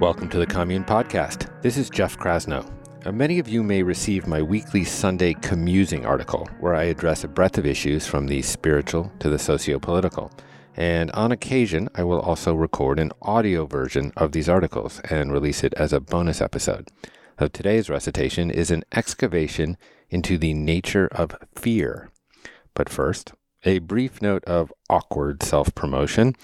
Welcome to the Commune Podcast. This is Jeff Krasno. Uh, many of you may receive my weekly Sunday commusing article, where I address a breadth of issues from the spiritual to the socio political. And on occasion, I will also record an audio version of these articles and release it as a bonus episode. So today's recitation is an excavation into the nature of fear. But first, a brief note of awkward self promotion.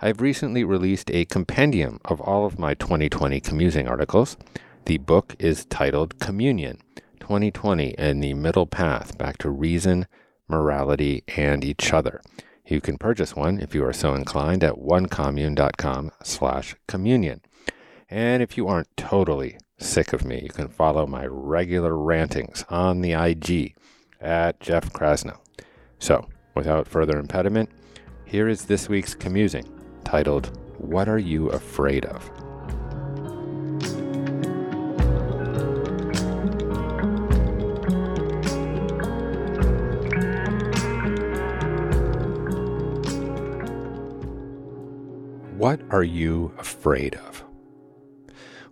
I've recently released a compendium of all of my 2020 commusing articles. The book is titled Communion 2020 and the Middle Path Back to Reason, Morality, and Each Other. You can purchase one if you are so inclined at onecommune.com slash communion. And if you aren't totally sick of me, you can follow my regular rantings on the IG at Jeff Krasno. So, without further impediment, here is this week's commusing titled, What Are You Afraid of? What are you afraid of?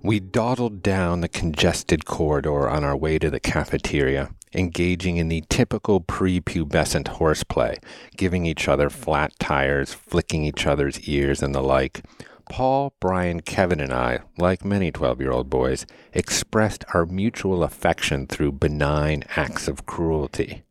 We dawdled down the congested corridor on our way to the cafeteria engaging in the typical prepubescent horseplay, giving each other flat tires, flicking each other's ears, and the like. Paul, Brian, Kevin, and I, like many 12 year old boys, expressed our mutual affection through benign acts of cruelty.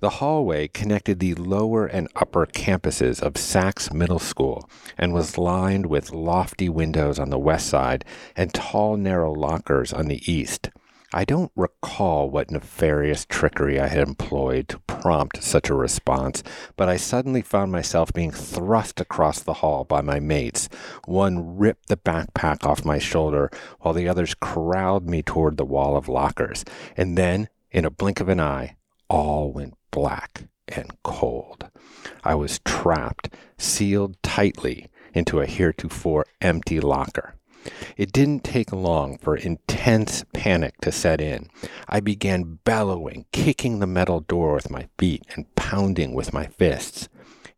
The hallway connected the lower and upper campuses of Saxe Middle School and was lined with lofty windows on the west side and tall, narrow lockers on the east. I don't recall what nefarious trickery I had employed to prompt such a response, but I suddenly found myself being thrust across the hall by my mates. One ripped the backpack off my shoulder, while the others corralled me toward the wall of lockers. And then, in a blink of an eye, all went black and cold. I was trapped, sealed tightly into a heretofore empty locker. It didn't take long for intense panic to set in. I began bellowing, kicking the metal door with my feet, and pounding with my fists.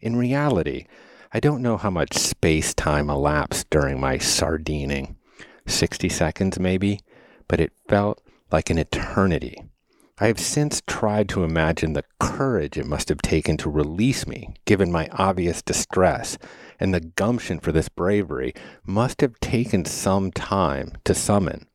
In reality, I don't know how much space time elapsed during my sardining. 60 seconds, maybe, but it felt like an eternity. I have since tried to imagine the courage it must have taken to release me, given my obvious distress, and the gumption for this bravery must have taken some time to summon.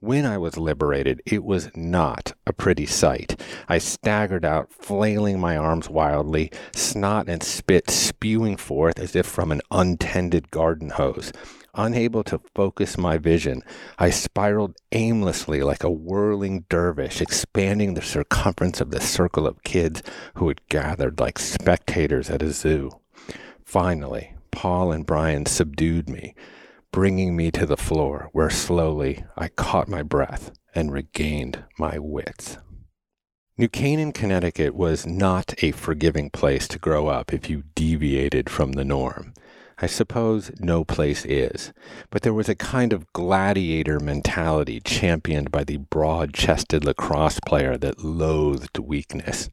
When I was liberated, it was not a pretty sight. I staggered out, flailing my arms wildly, snot and spit spewing forth as if from an untended garden hose. Unable to focus my vision, I spiraled aimlessly like a whirling dervish, expanding the circumference of the circle of kids who had gathered like spectators at a zoo. Finally, Paul and Brian subdued me, bringing me to the floor, where slowly I caught my breath and regained my wits. New Canaan, Connecticut was not a forgiving place to grow up if you deviated from the norm. I suppose no place is, but there was a kind of gladiator mentality championed by the broad chested lacrosse player that loathed weakness.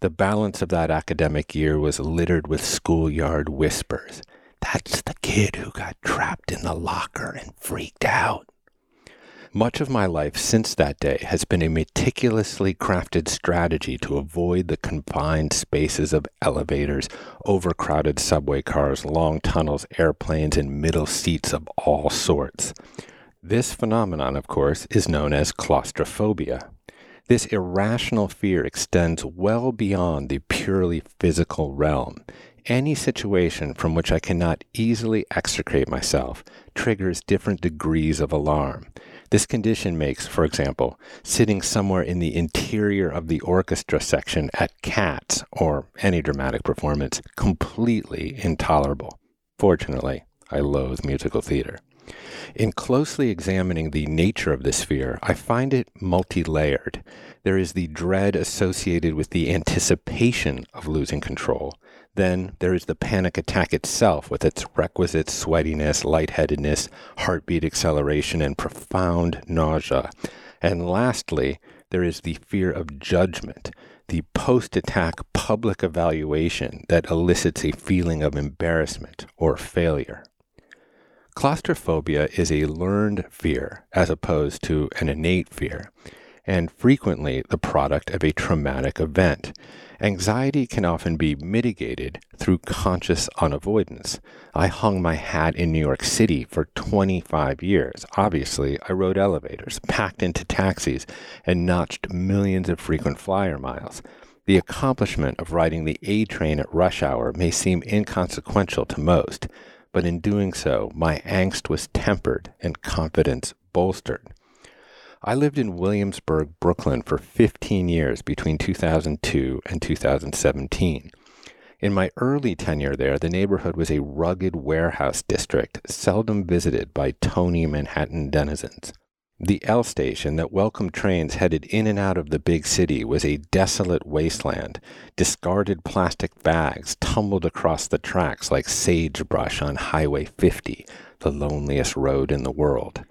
The balance of that academic year was littered with schoolyard whispers. That's the kid who got trapped in the locker and freaked out. Much of my life since that day has been a meticulously crafted strategy to avoid the confined spaces of elevators, overcrowded subway cars, long tunnels, airplanes, and middle seats of all sorts. This phenomenon, of course, is known as claustrophobia. This irrational fear extends well beyond the purely physical realm. Any situation from which I cannot easily extricate myself triggers different degrees of alarm. This condition makes, for example, sitting somewhere in the interior of the orchestra section at Cats or any dramatic performance completely intolerable. Fortunately, I loathe musical theater. In closely examining the nature of this fear, I find it multi layered. There is the dread associated with the anticipation of losing control. Then there is the panic attack itself with its requisite sweatiness, lightheadedness, heartbeat acceleration, and profound nausea. And lastly, there is the fear of judgment, the post attack public evaluation that elicits a feeling of embarrassment or failure. Claustrophobia is a learned fear as opposed to an innate fear, and frequently the product of a traumatic event. Anxiety can often be mitigated through conscious unavoidance. I hung my hat in New York City for 25 years. Obviously, I rode elevators, packed into taxis, and notched millions of frequent flyer miles. The accomplishment of riding the A train at rush hour may seem inconsequential to most but in doing so, my angst was tempered and confidence bolstered. I lived in Williamsburg, Brooklyn for 15 years between 2002 and 2017. In my early tenure there, the neighborhood was a rugged warehouse district, seldom visited by Tony Manhattan denizens. The L station that welcomed trains headed in and out of the big city was a desolate wasteland. Discarded plastic bags tumbled across the tracks like sagebrush on Highway 50, the loneliest road in the world.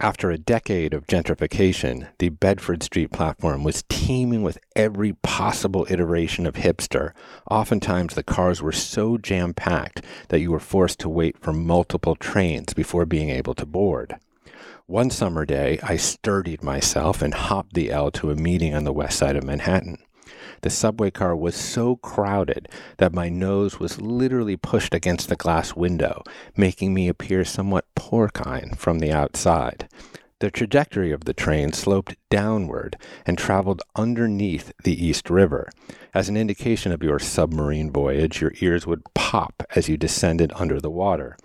After a decade of gentrification, the Bedford Street platform was teeming with every possible iteration of hipster. Oftentimes, the cars were so jam packed that you were forced to wait for multiple trains before being able to board. One summer day, I sturdied myself and hopped the L to a meeting on the west side of Manhattan. The subway car was so crowded that my nose was literally pushed against the glass window, making me appear somewhat porcine from the outside. The trajectory of the train sloped downward and traveled underneath the East River. As an indication of your submarine voyage, your ears would pop as you descended under the water.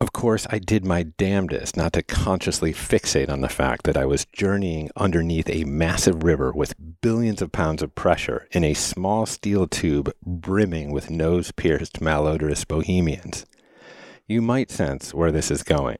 Of course, I did my damnedest not to consciously fixate on the fact that I was journeying underneath a massive river with billions of pounds of pressure in a small steel tube brimming with nose pierced malodorous bohemians. You might sense where this is going.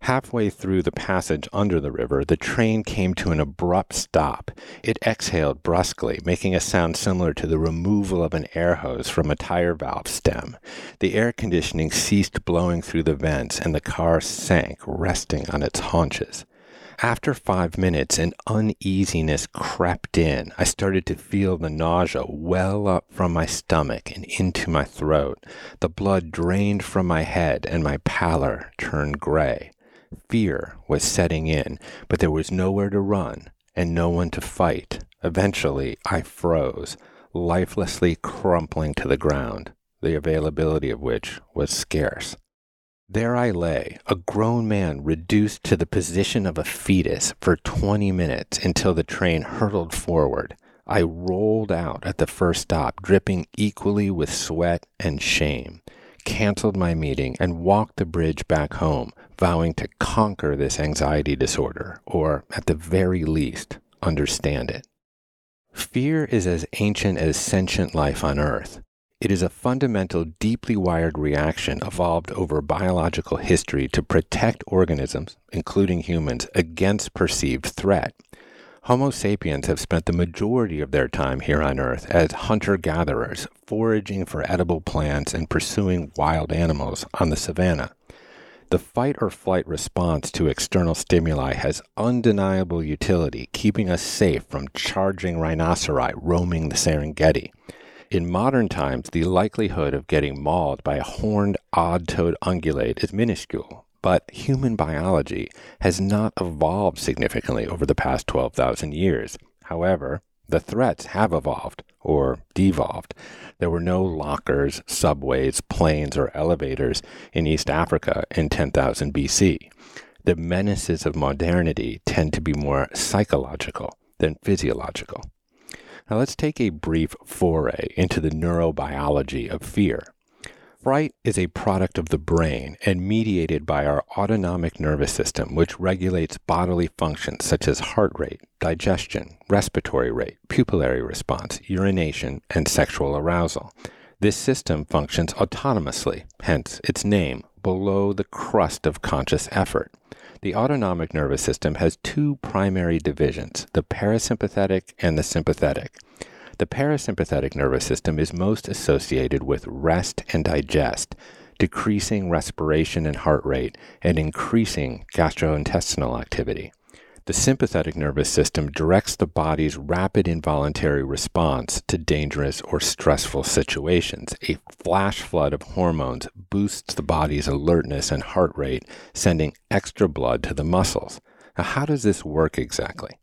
Halfway through the passage under the river, the train came to an abrupt stop. It exhaled brusquely, making a sound similar to the removal of an air hose from a tire valve stem. The air conditioning ceased blowing through the vents, and the car sank, resting on its haunches. After five minutes, an uneasiness crept in. I started to feel the nausea well up from my stomach and into my throat. The blood drained from my head, and my pallor turned gray. Fear was setting in, but there was nowhere to run and no one to fight. Eventually, I froze, lifelessly crumpling to the ground, the availability of which was scarce. There I lay, a grown man reduced to the position of a fetus for 20 minutes until the train hurtled forward. I rolled out at the first stop, dripping equally with sweat and shame, canceled my meeting, and walked the bridge back home, vowing to conquer this anxiety disorder, or at the very least, understand it. Fear is as ancient as sentient life on Earth. It is a fundamental, deeply wired reaction evolved over biological history to protect organisms, including humans, against perceived threat. Homo sapiens have spent the majority of their time here on Earth as hunter gatherers, foraging for edible plants and pursuing wild animals on the savannah. The fight or flight response to external stimuli has undeniable utility, keeping us safe from charging rhinoceri roaming the Serengeti. In modern times, the likelihood of getting mauled by a horned odd toed ungulate is minuscule, but human biology has not evolved significantly over the past 12,000 years. However, the threats have evolved or devolved. There were no lockers, subways, planes, or elevators in East Africa in 10,000 BC. The menaces of modernity tend to be more psychological than physiological. Now let's take a brief foray into the neurobiology of fear. Fright is a product of the brain and mediated by our autonomic nervous system, which regulates bodily functions such as heart rate, digestion, respiratory rate, pupillary response, urination, and sexual arousal. This system functions autonomously, hence its name, below the crust of conscious effort. The autonomic nervous system has two primary divisions the parasympathetic and the sympathetic. The parasympathetic nervous system is most associated with rest and digest, decreasing respiration and heart rate, and increasing gastrointestinal activity. The sympathetic nervous system directs the body's rapid involuntary response to dangerous or stressful situations. A flash flood of hormones boosts the body's alertness and heart rate, sending extra blood to the muscles. Now, how does this work exactly?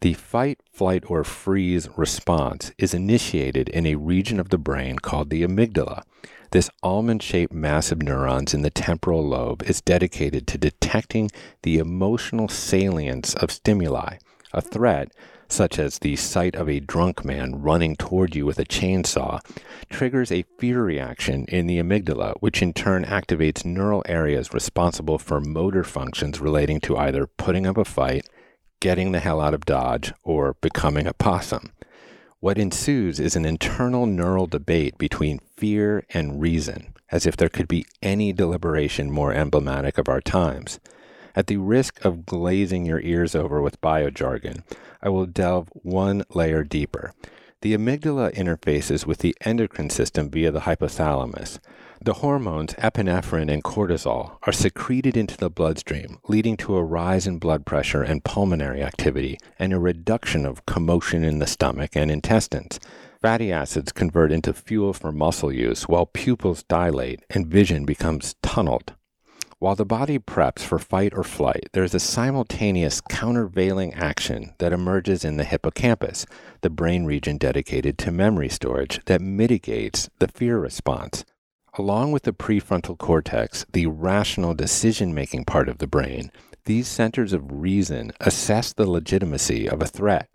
The fight, flight, or freeze response is initiated in a region of the brain called the amygdala. This almond shaped mass of neurons in the temporal lobe is dedicated to detecting the emotional salience of stimuli. A threat, such as the sight of a drunk man running toward you with a chainsaw, triggers a fear reaction in the amygdala, which in turn activates neural areas responsible for motor functions relating to either putting up a fight, getting the hell out of Dodge, or becoming a possum. What ensues is an internal neural debate between fear and reason, as if there could be any deliberation more emblematic of our times. At the risk of glazing your ears over with biojargon, I will delve one layer deeper. The amygdala interfaces with the endocrine system via the hypothalamus. The hormones epinephrine and cortisol are secreted into the bloodstream, leading to a rise in blood pressure and pulmonary activity and a reduction of commotion in the stomach and intestines. Fatty acids convert into fuel for muscle use while pupils dilate and vision becomes tunneled. While the body preps for fight or flight, there is a simultaneous countervailing action that emerges in the hippocampus, the brain region dedicated to memory storage, that mitigates the fear response. Along with the prefrontal cortex, the rational decision making part of the brain, these centers of reason assess the legitimacy of a threat.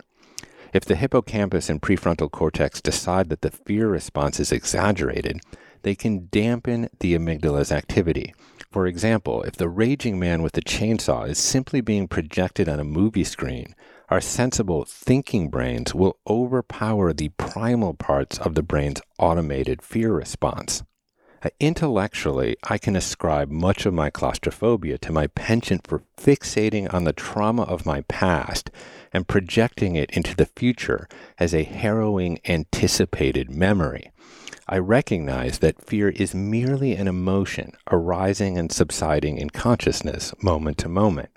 If the hippocampus and prefrontal cortex decide that the fear response is exaggerated, they can dampen the amygdala's activity. For example, if the raging man with the chainsaw is simply being projected on a movie screen, our sensible thinking brains will overpower the primal parts of the brain's automated fear response. Uh, intellectually, I can ascribe much of my claustrophobia to my penchant for fixating on the trauma of my past and projecting it into the future as a harrowing anticipated memory. I recognize that fear is merely an emotion arising and subsiding in consciousness moment to moment.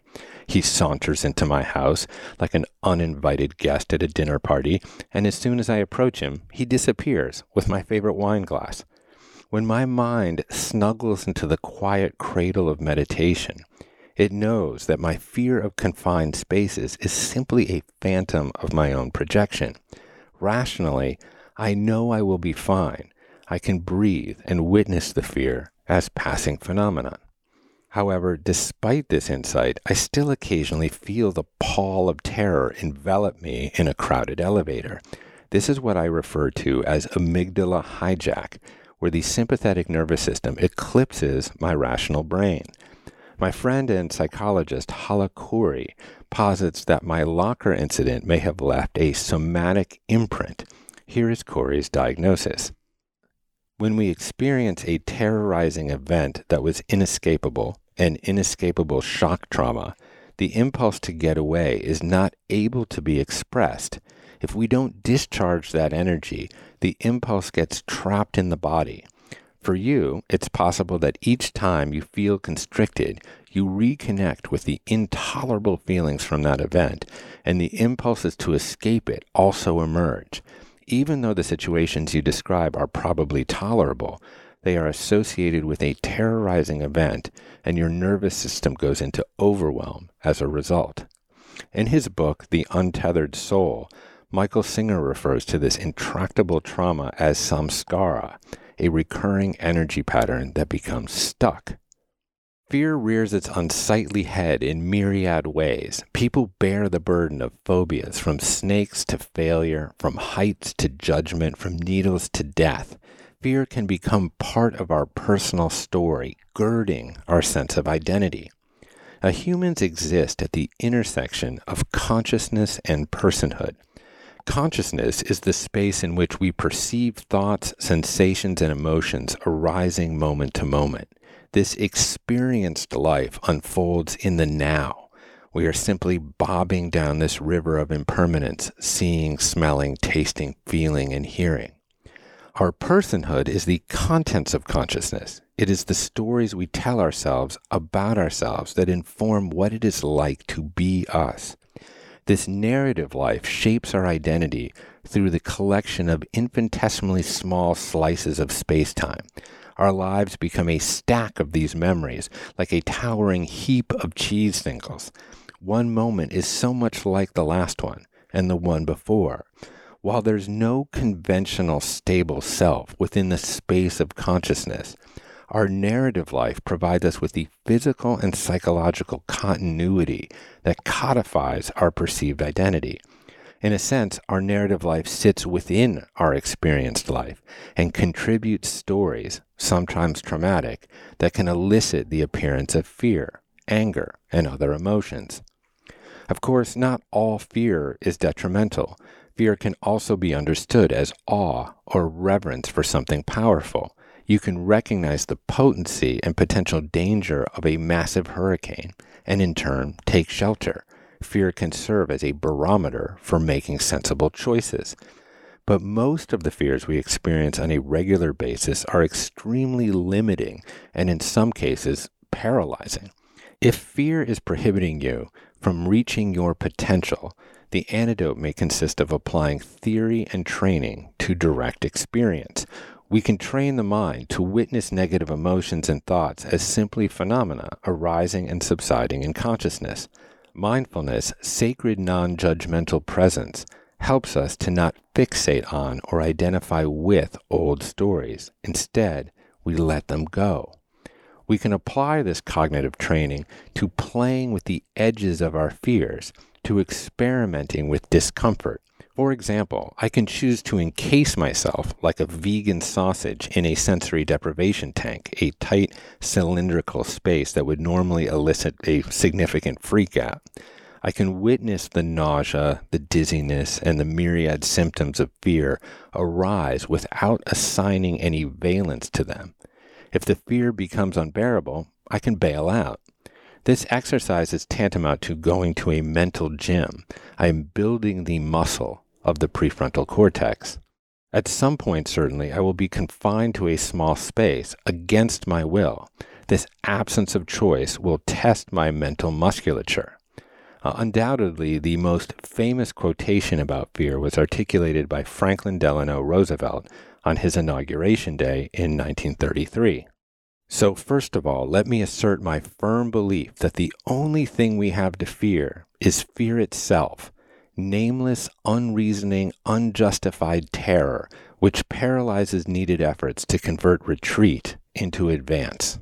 He saunters into my house like an uninvited guest at a dinner party, and as soon as I approach him, he disappears with my favorite wine glass. When my mind snuggles into the quiet cradle of meditation, it knows that my fear of confined spaces is simply a phantom of my own projection. Rationally, I know I will be fine. I can breathe and witness the fear as passing phenomenon. However, despite this insight, I still occasionally feel the pall of terror envelop me in a crowded elevator. This is what I refer to as amygdala hijack, where the sympathetic nervous system eclipses my rational brain. My friend and psychologist Hala Khouri posits that my locker incident may have left a somatic imprint. Here is Khouri's diagnosis. When we experience a terrorizing event that was inescapable, an inescapable shock trauma, the impulse to get away is not able to be expressed. If we don't discharge that energy, the impulse gets trapped in the body. For you, it's possible that each time you feel constricted, you reconnect with the intolerable feelings from that event, and the impulses to escape it also emerge. Even though the situations you describe are probably tolerable, they are associated with a terrorizing event, and your nervous system goes into overwhelm as a result. In his book, The Untethered Soul, Michael Singer refers to this intractable trauma as samskara, a recurring energy pattern that becomes stuck. Fear rears its unsightly head in myriad ways. People bear the burden of phobias from snakes to failure, from heights to judgment, from needles to death. Fear can become part of our personal story, girding our sense of identity. Humans exist at the intersection of consciousness and personhood. Consciousness is the space in which we perceive thoughts, sensations, and emotions arising moment to moment. This experienced life unfolds in the now. We are simply bobbing down this river of impermanence, seeing, smelling, tasting, feeling, and hearing. Our personhood is the contents of consciousness. It is the stories we tell ourselves about ourselves that inform what it is like to be us. This narrative life shapes our identity through the collection of infinitesimally small slices of space time. Our lives become a stack of these memories, like a towering heap of cheese singles. One moment is so much like the last one and the one before. While there's no conventional stable self within the space of consciousness, our narrative life provides us with the physical and psychological continuity that codifies our perceived identity. In a sense, our narrative life sits within our experienced life and contributes stories, sometimes traumatic, that can elicit the appearance of fear, anger, and other emotions. Of course, not all fear is detrimental. Fear can also be understood as awe or reverence for something powerful. You can recognize the potency and potential danger of a massive hurricane and in turn take shelter fear can serve as a barometer for making sensible choices. But most of the fears we experience on a regular basis are extremely limiting and, in some cases, paralyzing. If fear is prohibiting you from reaching your potential, the antidote may consist of applying theory and training to direct experience. We can train the mind to witness negative emotions and thoughts as simply phenomena arising and subsiding in consciousness. Mindfulness, sacred non judgmental presence, helps us to not fixate on or identify with old stories. Instead, we let them go. We can apply this cognitive training to playing with the edges of our fears, to experimenting with discomfort, for example, I can choose to encase myself like a vegan sausage in a sensory deprivation tank, a tight cylindrical space that would normally elicit a significant freakout. I can witness the nausea, the dizziness, and the myriad symptoms of fear arise without assigning any valence to them. If the fear becomes unbearable, I can bail out. This exercise is tantamount to going to a mental gym. I am building the muscle of the prefrontal cortex. At some point, certainly, I will be confined to a small space against my will. This absence of choice will test my mental musculature. Uh, undoubtedly, the most famous quotation about fear was articulated by Franklin Delano Roosevelt on his inauguration day in 1933. So, first of all, let me assert my firm belief that the only thing we have to fear is fear itself, nameless, unreasoning, unjustified terror which paralyzes needed efforts to convert retreat into advance.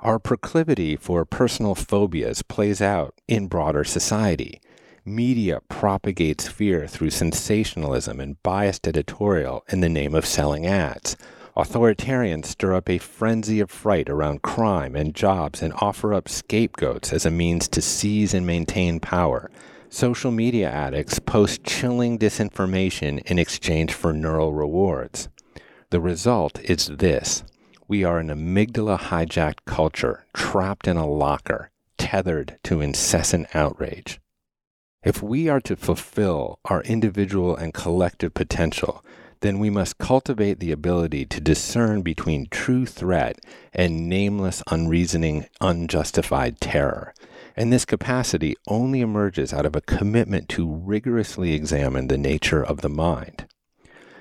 Our proclivity for personal phobias plays out in broader society. Media propagates fear through sensationalism and biased editorial in the name of selling ads. Authoritarians stir up a frenzy of fright around crime and jobs and offer up scapegoats as a means to seize and maintain power. Social media addicts post chilling disinformation in exchange for neural rewards. The result is this we are an amygdala hijacked culture trapped in a locker, tethered to incessant outrage. If we are to fulfill our individual and collective potential, then we must cultivate the ability to discern between true threat and nameless, unreasoning, unjustified terror and this capacity only emerges out of a commitment to rigorously examine the nature of the mind.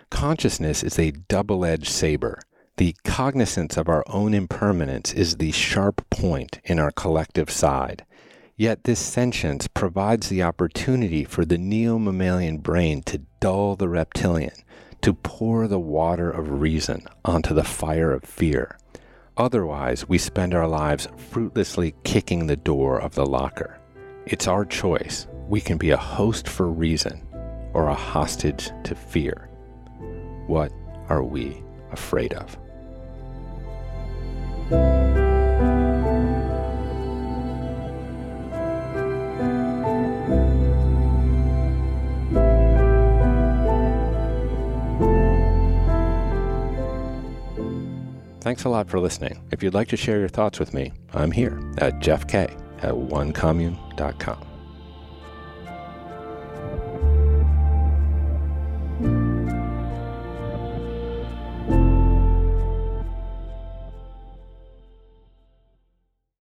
Consciousness is a double edged saber. The cognizance of our own impermanence is the sharp point in our collective side. Yet this sentience provides the opportunity for the neo mammalian brain to dull the reptilian, to pour the water of reason onto the fire of fear. Otherwise, we spend our lives fruitlessly kicking the door of the locker. It's our choice. We can be a host for reason or a hostage to fear. What are we afraid of? Thanks a lot for listening. If you'd like to share your thoughts with me, I'm here at Jeff K at onecommune.com.